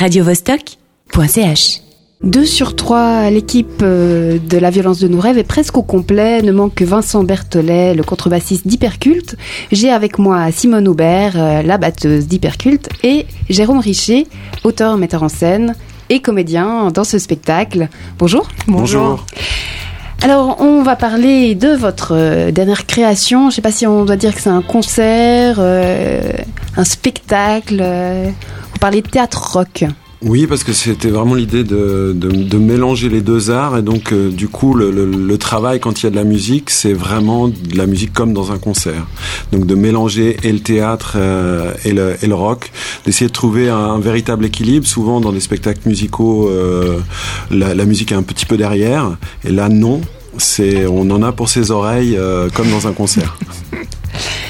radiovostok.ch. Deux sur trois, l'équipe euh, de la violence de nos rêves est presque au complet. Ne manque que Vincent Berthollet, le contrebassiste d'Hyperculte. J'ai avec moi Simone Aubert, euh, la batteuse d'Hyperculte, et Jérôme Richer, auteur, metteur en scène et comédien dans ce spectacle. Bonjour. Bonjour. Alors, on va parler de votre euh, dernière création. Je ne sais pas si on doit dire que c'est un concert, un spectacle. Parlez de théâtre rock. Oui, parce que c'était vraiment l'idée de, de, de, mélanger les deux arts et donc euh, du coup le, le, le, travail quand il y a de la musique, c'est vraiment de la musique comme dans un concert. Donc de mélanger et le théâtre euh, et, le, et, le, rock, d'essayer de trouver un, un, véritable équilibre. Souvent dans des spectacles musicaux, euh, la, la, musique est un petit peu derrière et là non, c'est on en a pour ses oreilles comme dans un concert.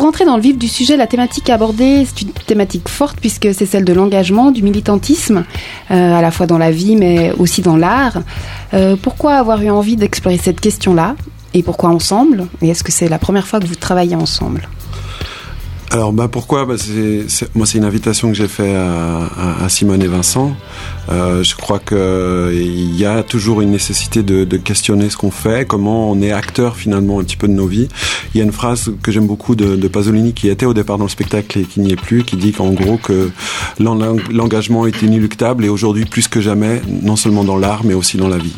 Pour rentrer dans le vif du sujet, la thématique abordée, c'est une thématique forte puisque c'est celle de l'engagement, du militantisme, euh, à la fois dans la vie mais aussi dans l'art. Euh, pourquoi avoir eu envie d'explorer cette question-là et pourquoi ensemble? Et est-ce que c'est la première fois que vous travaillez ensemble? Alors bah pourquoi? Bah, c'est, c'est, moi c'est une invitation que j'ai fait à, à, à, Simone et Vincent. Euh, je crois que il y a toujours une nécessité de, de, questionner ce qu'on fait, comment on est acteur finalement un petit peu de nos vies. Il y a une phrase que j'aime beaucoup de, de Pasolini qui était au départ dans le spectacle et qui n'y est plus, qui dit qu'en gros que l'engagement est inéluctable et aujourd'hui plus que jamais, non seulement dans l'art mais aussi dans la vie.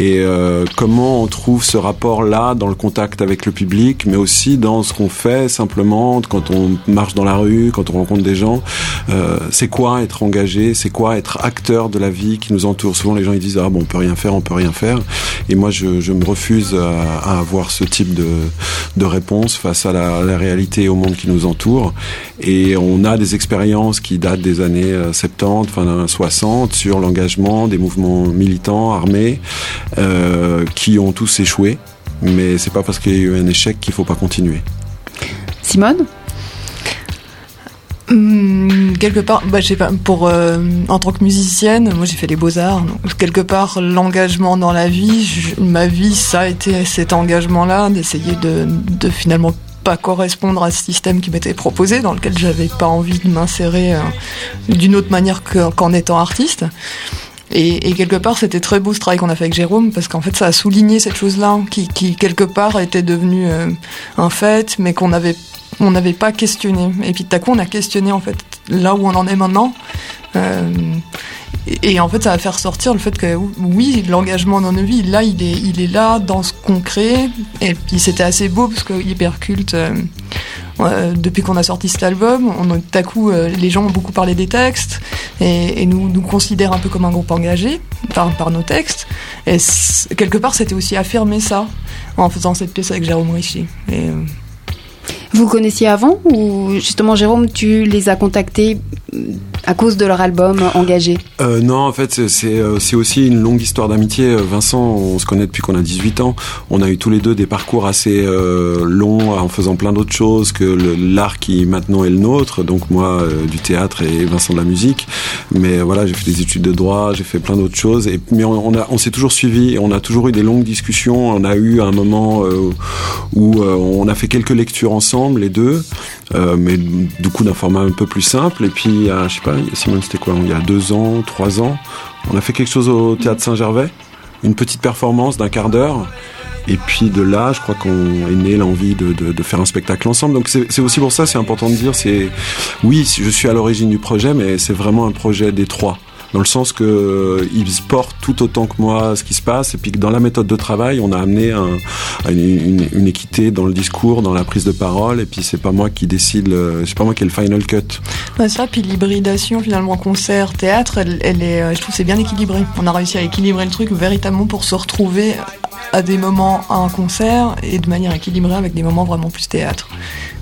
Et euh, comment on trouve ce rapport là dans le contact avec le public, mais aussi dans ce qu'on fait simplement quand on on marche dans la rue, quand on rencontre des gens, euh, c'est quoi être engagé, c'est quoi être acteur de la vie qui nous entoure? Souvent les gens ils disent ah bon on peut rien faire, on peut rien faire, et moi je, me refuse à, avoir ce type de, réponse face à la, la, réalité et au monde qui nous entoure. Et on a des expériences qui datent des années 70, fin 60 sur l'engagement des mouvements militants armés euh, qui ont tous échoué. Mais c'est pas parce qu'il y a eu un échec qu'il faut pas continuer. Simone? Mmh, quelque part, bah, je pas, pour euh, en tant que musicienne, moi j'ai fait les beaux arts. Donc, quelque part, l'engagement dans la vie, ma vie, ça a été cet engagement-là, d'essayer de, de finalement pas correspondre à ce système qui m'était proposé, dans lequel j'avais pas envie de m'insérer euh, d'une autre manière qu'en étant artiste. Et, et, quelque part, c'était très beau ce travail qu'on a fait avec Jérôme, parce qu'en fait, ça a souligné cette chose-là, qui, qui, quelque part était devenue euh, un fait, mais qu'on avait on n'avait pas questionné. Et puis tout à coup, on a questionné en fait là où on en est maintenant. Euh, et, en fait, ça va faire sortir le fait que oui, l'engagement dans nos vies, là, il est, il est là dans ce qu'on crée. Et puis c'était assez beau parce que Hyperculte, euh, euh, depuis qu'on a sorti cet album, on, tout à coup, les gens ont beaucoup parlé des textes et, nous nous considèrent un peu comme un groupe engagé par, par nos textes. Et quelque part, c'était aussi affirmer ça en faisant cette pièce avec Jérôme Richie. Vous connaissiez avant ou justement Jérôme, tu les as contactés à cause de leur album engagé? Euh, Non, en fait, c'est euh, aussi une longue histoire d'amitié. Euh, Vincent, on se connaît depuis qu'on a 18 ans. On a eu tous les deux des parcours assez euh, longs en faisant plein d'autres choses que l'art qui maintenant est le nôtre. Donc moi, euh, du théâtre et Vincent de la musique. Mais voilà, j'ai fait des études de droit, j'ai fait plein d'autres choses. Mais on, s'est toujours suivi, on a toujours eu des longues discussions. On a eu un moment où on a fait quelques lectures ensemble, les deux. Euh, mais du coup d'un format un peu plus simple. Et puis, euh, je sais pas, Simone, c'était quoi Il y a deux ans, trois ans, on a fait quelque chose au théâtre Saint-Gervais, une petite performance d'un quart d'heure. Et puis de là, je crois qu'on est né l'envie de, de, de, faire un spectacle ensemble. Donc c'est aussi pour ça, c'est important de dire, c'est oui, je suis à l'origine du projet, mais c'est vraiment un projet des trois dans le sens que euh, ils portent tout autant que moi ce qui se passe et puis que dans la méthode de travail on a amené un, une, équité dans le discours dans la prise de parole et puis c'est pas moi qui décide c'est pas moi qui ai le final cut. Bah ça puis l'hybridation finalement concert théâtre elle, est euh, je trouve c'est bien équilibré. On a réussi à équilibrer le truc véritablement pour se retrouver à des moments à un concert et de manière équilibrée avec des moments vraiment plus théâtre.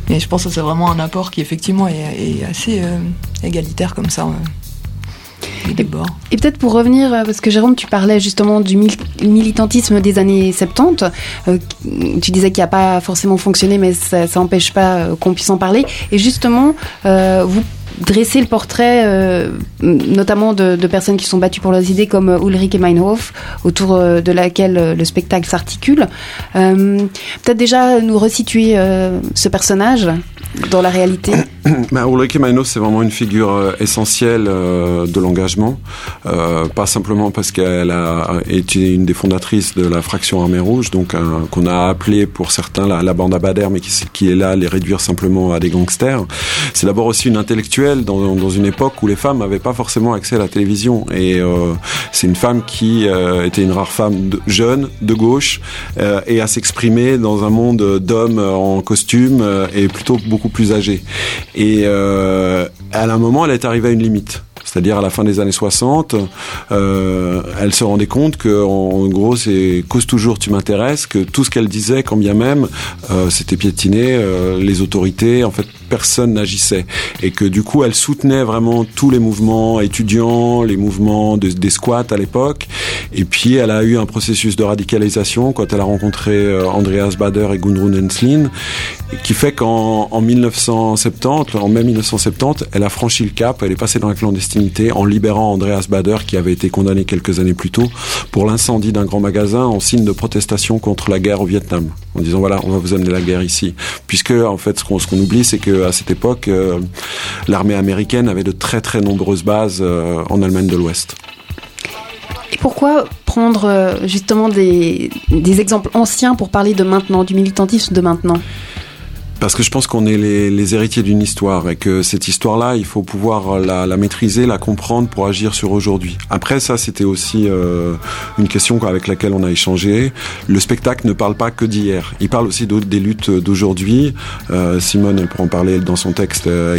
Et je pense que c'est vraiment un apport qui effectivement est, est assez euh, égalitaire comme ça Et, peut-être pour revenir, euh, parce que Jérôme, tu parlais justement du militantisme des années 70, euh, tu disais qu'il n'a pas forcément fonctionné, mais ça n'empêche pas euh, qu'on puisse en parler. Et justement, vous dresser le portrait, notamment de, personnes qui sont battues pour leurs idées, comme Ulrike Meinhof, autour de laquelle le spectacle s'articule. Peut-être déjà nous resituer ce personnage dans la réalité bah, Ulrike Meinhof, c'est vraiment une figure essentielle de l'engagement, pas simplement parce qu'elle a été une des fondatrices de la fraction Armée Rouge, donc qu'on a appelé pour certains la, bande à Bader, mais qui, qui, est là les réduire simplement à des gangsters. C'est d'abord aussi une intellectuelle dans, une époque où les femmes n'avaient pas forcément accès à la télévision. Et euh, c'est une femme qui euh, était une rare femme jeune, de gauche, euh, et à s'exprimer dans un monde d'hommes en costume et plutôt beaucoup plus âgés. Et à un moment, elle est arrivée à une limite c'est-à-dire à la fin des années 60, euh, elle se rendait compte que en gros c'est cause toujours tu m'intéresses, que tout ce qu'elle disait, quand bien même c'était piétiné, euh, les autorités, en fait personne n'agissait. Et que du coup elle soutenait vraiment tous les mouvements étudiants, les mouvements des squats à l'époque. Et puis elle a eu un processus de radicalisation quand elle a rencontré euh, Andreas Bader et Gudrun Enslin qui fait qu'en en 1970, en mai 1970, elle a franchi le cap, elle est passée dans la clandestinité en libérant Andreas Bader qui avait été condamné quelques années plus tôt pour l'incendie d'un grand magasin en signe de protestation contre la guerre au Vietnam en disant voilà on va vous amener la guerre ici. Puisque en fait ce qu'on oublie c'est que à cette époque euh, l'armée américaine avait de très très nombreuses bases euh, en Allemagne de l'Ouest. Et pourquoi prendre euh, justement des, des exemples anciens pour parler de maintenant, du militantisme de maintenant? Parce que je pense qu'on est les, les héritiers d'une histoire et que cette histoire-là, il faut pouvoir la, la, maîtriser, la comprendre pour agir sur aujourd'hui. Après, ça, c'était aussi euh, une question avec laquelle on a échangé. Le spectacle ne parle pas que d'hier. Il parle aussi des luttes d'aujourd'hui. Euh, Simone, elle pourra en parler dans son texte. Euh,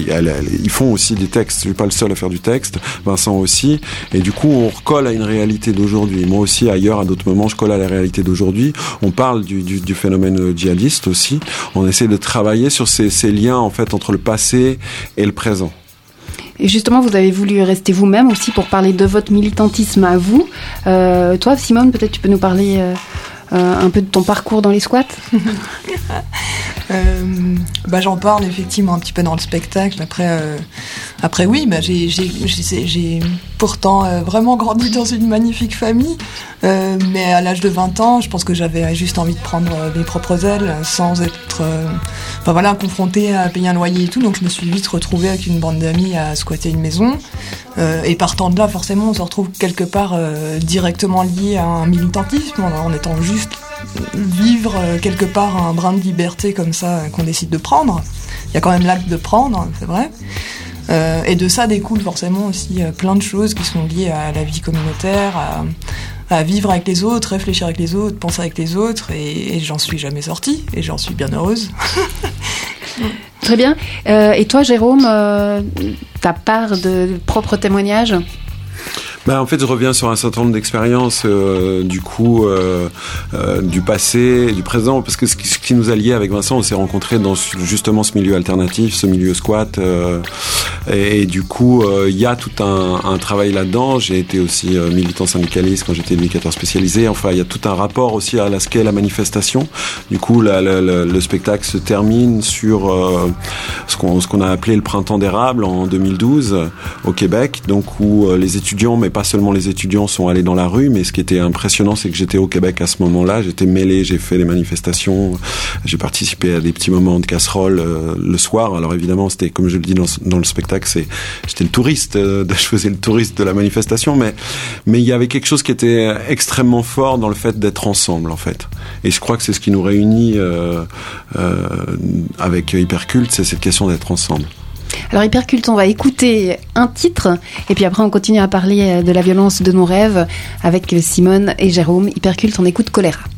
ils font aussi des textes. Je suis pas le seul à faire du texte. Vincent aussi. Et du coup, on recolle à une réalité d'aujourd'hui. Moi aussi, ailleurs, à d'autres moments, je colle à la réalité d'aujourd'hui. On parle du, du, du phénomène djihadiste aussi. On essaie de travailler sur ces, liens en fait entre le passé et le présent. Et justement, vous avez voulu rester vous-même aussi pour parler de votre militantisme à vous. Euh, toi, Simone, peut-être tu peux nous parler euh, un peu de ton parcours dans les squats? Euh, bah, J'en parle effectivement un petit peu dans le spectacle. Après, euh, oui, bah, j'ai pourtant euh, vraiment grandi dans une magnifique famille. Euh, mais à l'âge de 20 ans, je pense que j'avais juste envie de prendre mes propres ailes sans être voilà, confrontée à payer un loyer et tout. Donc je me suis vite retrouvée avec une bande d'amis à squatter une maison. Et partant de là, forcément, on se retrouve quelque part directement lié à un militantisme en, étant juste vivre euh, quelque part un brin de liberté comme ça euh, qu'on décide de prendre. Il y a quand même l'acte de prendre, hein, c'est vrai. Euh, et de ça découle forcément aussi plein de choses qui sont liées à la vie communautaire, à, vivre avec les autres, réfléchir avec les autres, penser avec les autres. Et, j'en suis jamais sortie, et j'en suis bien heureuse. Très bien. et toi, Jérôme, ta part de propre témoignage? Bah, en fait, je reviens sur un certain nombre d'expériences, euh, du coup, euh, euh, du passé, du présent, parce que ce qui, nous a liés avec Vincent, on s'est rencontrés dans justement ce milieu alternatif, ce milieu squat, euh, et, et, du coup, euh, il y a tout un, un travail là-dedans. J'ai été aussi militant syndicaliste quand j'étais éducateur spécialisé. Enfin, il y a tout un rapport aussi à la, ce qu'est la manifestation. Du coup, la, le spectacle se termine sur ce qu'on qu'on a appelé le printemps d'érable en 2012 au Québec, donc où les étudiants, mais pas seulement les étudiants sont allés dans la rue, mais ce qui était impressionnant, c'est que j'étais au Québec à ce moment-là. J'étais mêlé, j'ai fait des manifestations, j'ai participé à des petits moments de casserole euh, le soir. Alors évidemment, c'était comme je le dis dans, le spectacle, c'est j'étais le touriste, euh, je faisais le touriste de la manifestation, mais mais il y avait quelque chose qui était extrêmement fort dans le fait d'être ensemble en fait. Et je crois que c'est ce qui nous réunit euh, euh avec Hyperculte, c'est cette question d'être ensemble. Alors Hyperculte, on va écouter un titre et puis après on continue à parler de la violence de nos rêves avec Simone et Jérôme. Hyperculte, on écoute Choléra.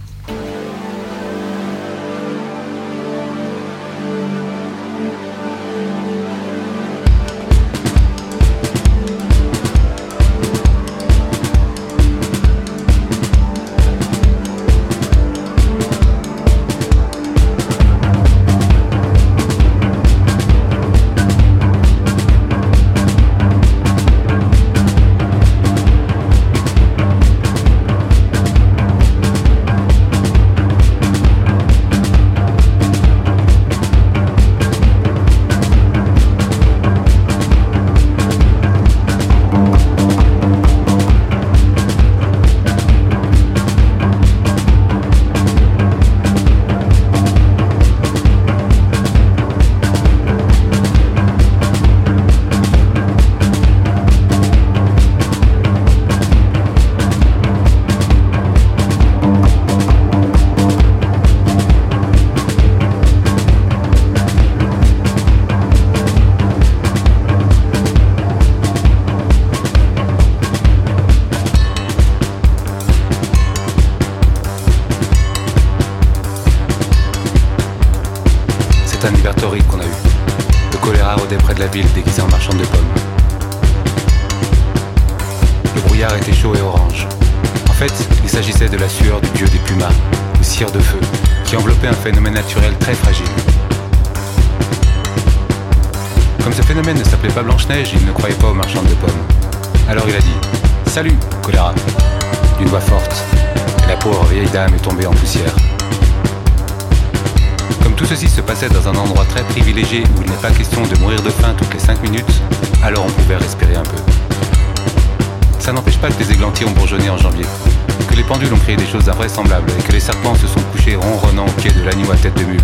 Feu, qui enveloppait un phénomène naturel très fragile. Comme ce phénomène ne s'appelait pas Blanche-Neige, il ne croyait pas aux marchandes de pommes. Alors il a dit Salut, choléra d'une voix forte, la pauvre vieille dame est tombée en poussière. Comme tout ceci se passait dans un endroit très privilégié où il n'est pas question de mourir de faim toutes les 5 minutes, alors on pouvait respirer un peu. Ça n'empêche pas que les églantiers ont bourgeonné en janvier, les pendules ont créé des choses invraisemblables et que les serpents se sont couchés ronronnant au pied de l'agneau à tête de mule,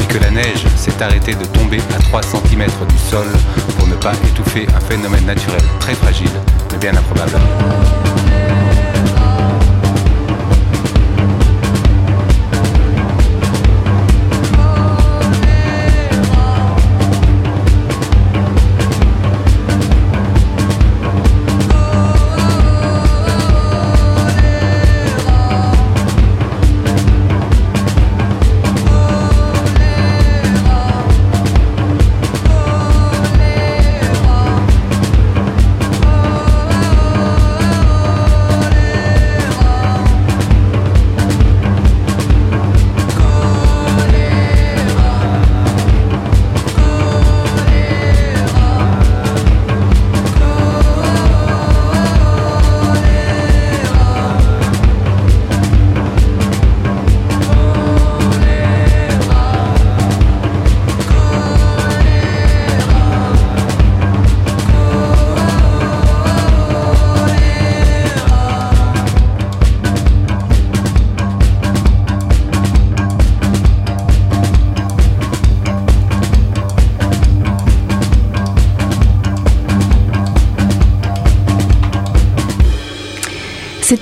et que la neige s'est arrêtée de tomber à 3 cm du sol pour ne pas étouffer un phénomène naturel très fragile, mais bien improbable.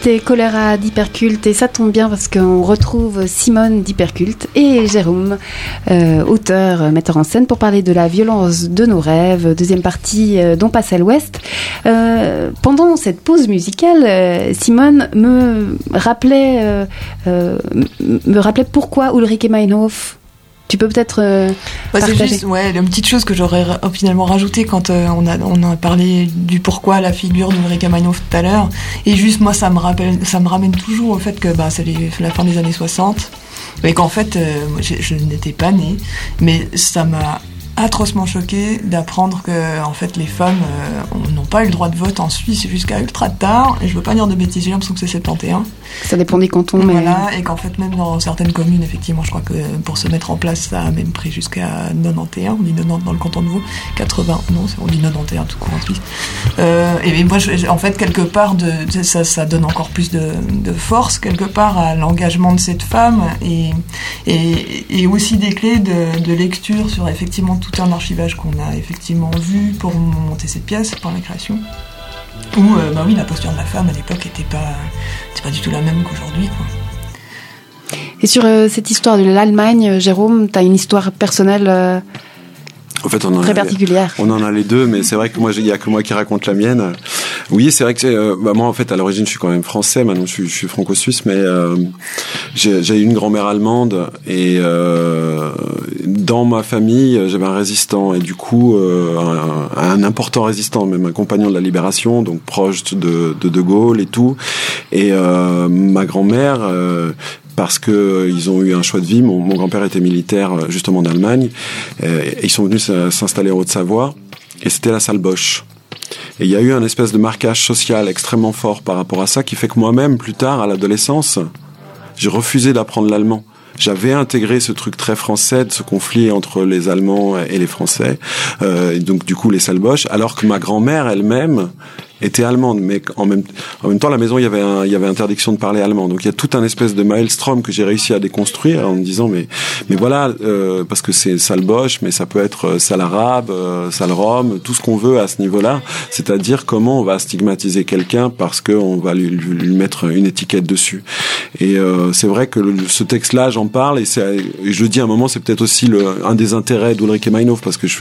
C'était Choléra d'Hyperculte et ça tombe bien parce qu'on retrouve Simone d'Hyperculte et Jérôme, euh, auteur, metteur en scène, pour parler de la violence de nos rêves, deuxième partie euh, dont passe à l'ouest. Euh, pendant cette pause musicale, euh, Simone me rappelait, euh, euh, me rappelait pourquoi Ulrike Meinhof tu peux peut-être euh, Bah, c'est juste, ouais, une petite chose que j'aurais ra- finalement rajouté quand euh, on a on a parlé du pourquoi la figure d'Ulrika Meinhof tout à l'heure. Et juste moi, ça me rappelle, ça me ramène toujours au fait que bah c'est la fin des années 60 et qu'en fait, euh, j'ai- je n'étais pas née, mais ça m'a atrocement choqué d'apprendre que en fait les femmes euh, n'ont pas eu le droit de vote en Suisse jusqu'à ultra tard. Et je veux pas dire de bêtises, j'ai l'impression que c'est 71. Ça dépend des cantons, mais Voilà, et qu'en fait, même dans certaines communes, effectivement, je crois que pour se mettre en place, ça a même pris jusqu'à 91. On dit 90 dans le canton de Vaud, 80, non, on dit 91 tout court en Suisse. Euh, et, et moi, je- en fait, quelque part, de, ça, ça donne encore plus de, de force, quelque part, à l'engagement de cette femme, et, et, et aussi des clés de, de lecture sur effectivement tout un archivage qu'on a effectivement vu pour monter cette pièce, pour la création. Où, euh, bah oui, la posture de la femme à l'époque était pas, pas du tout la même qu'aujourd'hui. Et sur euh, cette histoire de l'Allemagne, euh, Jérôme, tu as une histoire personnelle euh, En fait, on en très a- particulière. On en a les deux, mais c'est vrai que moi, il y a que moi qui raconte la mienne. Oui, c'est vrai que euh, bah, moi, en fait, à l'origine, je suis quand même français. Maintenant, je suis, franco-suisse, mais euh, j'ai j'ai eu une grand-mère allemande et euh, dans ma famille, j'avais un résistant et du coup, euh, un, un important résistant, même un compagnon de la libération, donc proche de de, de Gaulle et tout. Et euh, ma grand-mère. Parce que euh, ils ont eu un choix de vie. Mon, mon grand-père était militaire euh, justement en Allemagne. Euh, et ils sont venus s'installer en Haute-Savoie. Et c'était la salle. Et il y a eu un espèce de marquage social extrêmement fort par rapport à ça qui fait que moi-même, plus tard, à l'adolescence, j'ai refusé d'apprendre l'allemand. J'avais intégré ce truc très français de ce conflit entre les Allemands et les Français, euh, et donc du coup les salles alors que ma grand-mère elle-même était allemande, mais en même, en même temps, la maison, il y avait un, il y avait interdiction de parler allemand. Donc il y a tout un espèce de maelstrom que j'ai réussi à déconstruire en me disant, mais, mais voilà, euh, parce que c'est salle Bosch, mais ça peut être euh, salle arabe, euh, salle rome, tout ce qu'on veut à ce niveau-là. C'est-à-dire comment on va stigmatiser quelqu'un parce qu'on va lui, lui, mettre une étiquette dessus. Et euh, c'est vrai que le- ce texte-là, j'en parle et, et je le dis à un moment, c'est peut-être aussi le, un des intérêts d'Ulrike Meinhof parce que je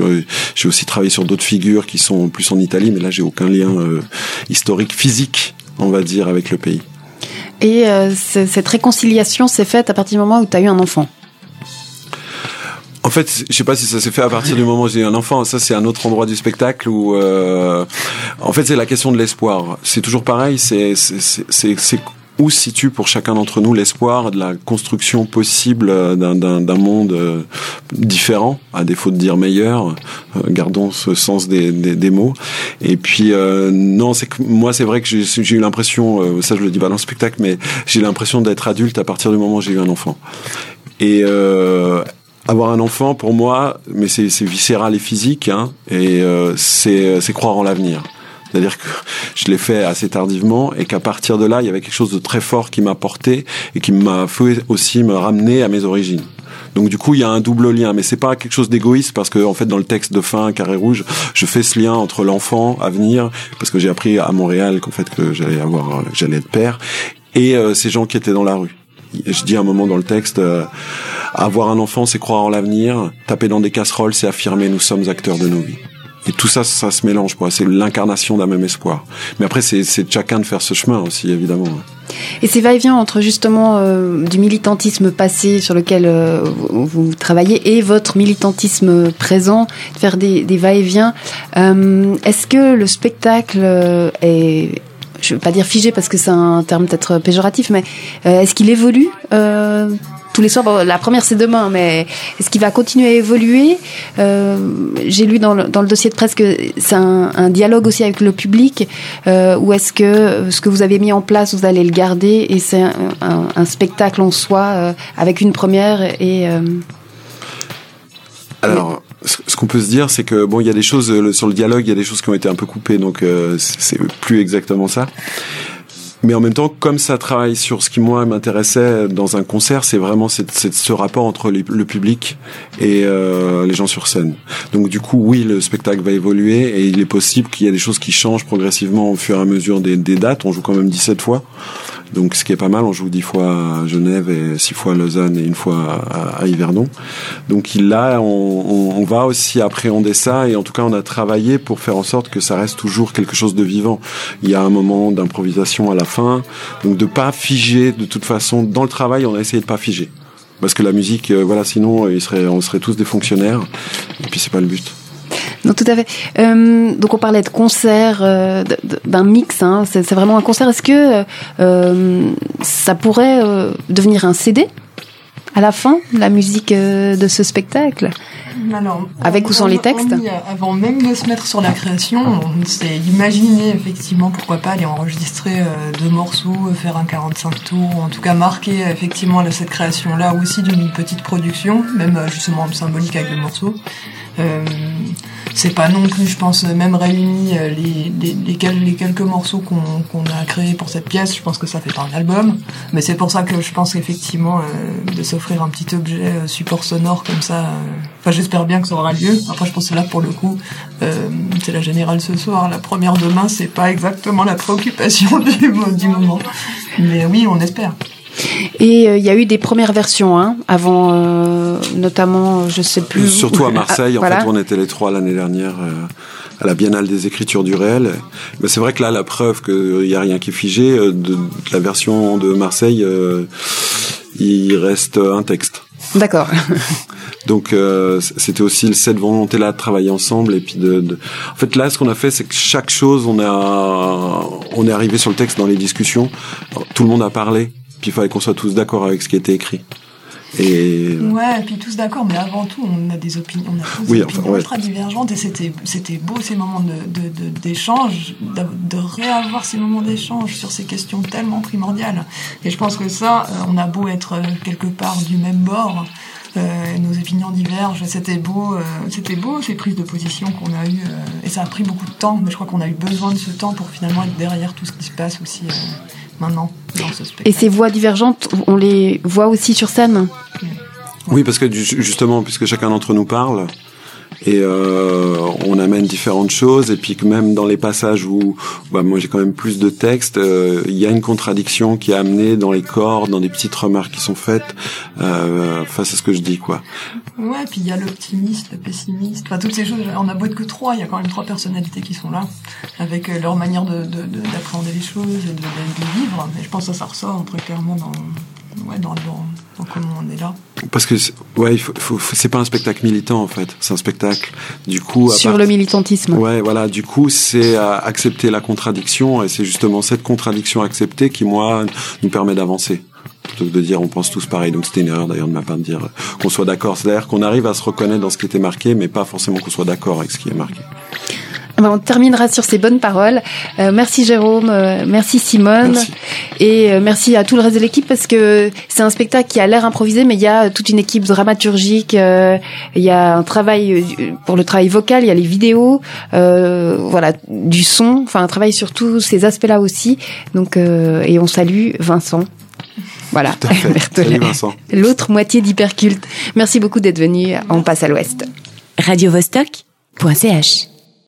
j'ai aussi travaillé sur d'autres figures qui sont plus en Italie, mais là j'ai aucun lien euh, historique, physique, on va dire, avec le pays. Et euh, cette réconciliation s'est faite à partir du moment où tu as eu un enfant. En fait, je sais pas si ça s'est fait à partir du moment où j'ai eu un enfant. Ça, c'est un autre endroit du spectacle où, euh, en fait, c'est la question de l'espoir. C'est toujours pareil. C'est c'est où se situe pour chacun d'entre nous l'espoir de la construction possible d'un monde euh, différent, à défaut de dire meilleur. Euh, gardons ce sens des, des, des mots. Et puis euh, non, c'est que moi, c'est vrai que j'ai eu l'impression, ça je le dis pas dans le spectacle, mais j'ai l'impression d'être adulte à partir du moment où j'ai eu un enfant. Et euh, avoir un enfant, pour moi, mais c'est viscéral et physique, hein, et euh, c'est croire en l'avenir. C'est-à-dire que je l'ai fait assez tardivement et qu'à partir de là, il y avait quelque chose de très fort qui m'a porté et qui m'a fait aussi me ramener à mes origines. Donc du coup, il y a un double lien, mais c'est pas quelque chose d'égoïste parce que en fait, dans le texte de fin, carré rouge, je fais ce lien entre l'enfant à venir, parce que j'ai appris à Montréal qu'en fait que j'allais avoir, j'allais être père, et euh, ces gens qui étaient dans la rue je dis un moment dans le texte, euh, avoir un enfant, c'est croire en l'avenir. Taper dans des casseroles, c'est affirmer nous sommes acteurs de nos vies. Et tout ça, ça se mélange, quoi. C'est l'incarnation d'un même espoir. Mais après, c'est chacun de faire ce chemin aussi, évidemment. Et c'est va-et-vient entre justement euh, du militantisme passé sur lequel euh, vous, travaillez et votre militantisme présent, de faire des, des va-et-vient. Est-ce que le spectacle est je ne veux pas dire figé parce que c'est un terme peut-être péjoratif, mais euh, est-ce qu'il évolue euh, tous les soirs La première c'est demain, mais est-ce qu'il va continuer à évoluer? Euh, J'ai lu dans le, dans le, dossier de presse que c'est un, dialogue aussi avec le public, ou est-ce que ce que vous avez mis en place, vous allez le garder et c'est un, spectacle en soi avec une première et alors, ce qu'on peut se dire, c'est que bon, il y a des choses sur le dialogue, il y a des choses qui ont été un peu coupées, donc euh, c'est plus exactement ça. Mais en même temps, comme ça travaille sur ce qui moi m'intéressait dans un concert, c'est vraiment ce rapport entre le public et euh, les gens sur scène. Donc du coup, oui, le spectacle va évoluer et il est possible qu'il y ait des choses qui changent progressivement au fur et à mesure des, des dates. On joue quand même 17 fois. Donc, ce qui est pas mal, on joue dix fois à Genève et six fois Lausanne et une fois à, Yverdon. Donc là, on, va aussi appréhender ça et en tout cas, on a travaillé pour faire en sorte que ça reste toujours quelque chose de vivant. Il y a un moment d'improvisation à la fin, donc de pas figer. De toute façon, dans le travail, on a essayé de pas figer parce que la musique, euh, voilà, sinon, on serait tous des fonctionnaires et puis c'est pas le but. Non, tout à fait. Euh, donc on parlait de concert, euh, d'un mix. Hein, c'est vraiment un concert. Est-ce que euh, ça pourrait euh, devenir un CD à la fin, la musique euh, de ce spectacle? Alors, Avec ou sans les textes? Avant même de se mettre sur la création, on s'est imaginé effectivement pourquoi pas aller enregistrer deux morceaux, faire un 45 tours, ou en tout cas marquer effectivement cette création-là aussi d'une petite production, même justement symbolique avec le morceau. Euh, c'est pas non plus, je pense, même réuni euh, les, les, les, quelques morceaux qu'on a créés pour cette pièce, je pense que ça fait pas un album. Mais c'est pour ça que je pense qu'effectivement, euh, de s'offrir un petit objet support sonore comme ça, enfin j'espère bien que ça aura lieu. Après, je pense que là, pour le coup, c'est la générale ce soir. La première demain, c'est pas exactement la préoccupation du, du moment. Mais oui, on espère. Et euh, il y a eu des premières versions, hein, avant, euh, notamment, je sais plus. Surtout à Marseille, en fait, on était les trois l'année dernière euh, à la Biennale des Écritures du réel. Mais c'est vrai que là, la preuve qu'il n'y a rien qui est figé, de, de, la version de Marseille, il reste un texte. D'accord. Donc euh, c'était aussi cette volonté-là de travailler ensemble et puis de, de... En fait là, ce qu'on a fait, c'est que chaque chose, on a, on est arrivé sur le texte dans les discussions. Tout le monde a parlé il fallait qu'on soit tous d'accord avec ce qui était écrit. Et... Ouais, et puis tous d'accord, mais avant tout, on a des opinions, on a des opinions ultra divergentes et c'était, c'était beau ces moments de, d'échange, de, de, réavoir ces moments d'échange sur ces questions tellement primordiales. Et je pense que ça, euh, on a beau être euh, quelque part du même bord, euh, nos opinions divergent, c'était beau, euh, c'était beau ces prises de position qu'on a eues, et ça a pris beaucoup de temps, mais je crois qu'on a eu besoin de ce temps pour finalement être derrière tout ce qui se passe aussi maintenant dans ce spectacle. Et ces voix divergentes, on les voit aussi sur scène? Oui, parce que justement, puisque chacun d'entre nous parle, et euh, on amène différentes choses et puis que même dans les passages où bah, moi j'ai quand même plus de texte euh, il y a une contradiction qui est amenée dans les corps dans des petites remarques qui sont faites. Euh, face à ce que je dis quoi. Ouais puis il y a l'optimiste le pessimiste enfin toutes ces choses. On a beau être que trois il y a quand même trois personnalités qui sont là avec euh, leur manière de d'appréhender les choses et de, de, vivre. Mais je pense que ça ressort très clairement dans ouais, dans, dans, dans comment on est là. Parce que ouais, il faut, faut, c'est pas un spectacle militant en fait, c'est un spectacle du coup sur part... le militantisme. Ouais, voilà, du coup c'est accepter la contradiction et c'est justement cette contradiction acceptée qui moi nous permet d'avancer plutôt que de dire on pense tous pareil. Donc c'était une erreur d'ailleurs de ma part de dire qu'on soit d'accord. C'est-à-dire qu'on arrive à se reconnaître dans ce qui était marqué, mais pas forcément qu'on soit d'accord avec ce qui est marqué. On terminera sur ces bonnes paroles. Euh, merci Jérôme, euh, merci Simone merci. et euh, merci à tout le reste de l'équipe parce que c'est un spectacle qui a l'air improvisé mais il y a toute une équipe dramaturgique, il y a un travail pour le travail vocal, il y a les vidéos, voilà, du son, enfin un travail sur tous ces aspects-là aussi. Donc et on salue Vincent. Voilà, Salut Vincent. L'autre moitié d'Hyperculte. Merci beaucoup d'être venu. On passe à l'ouest. Radio -Vostok .ch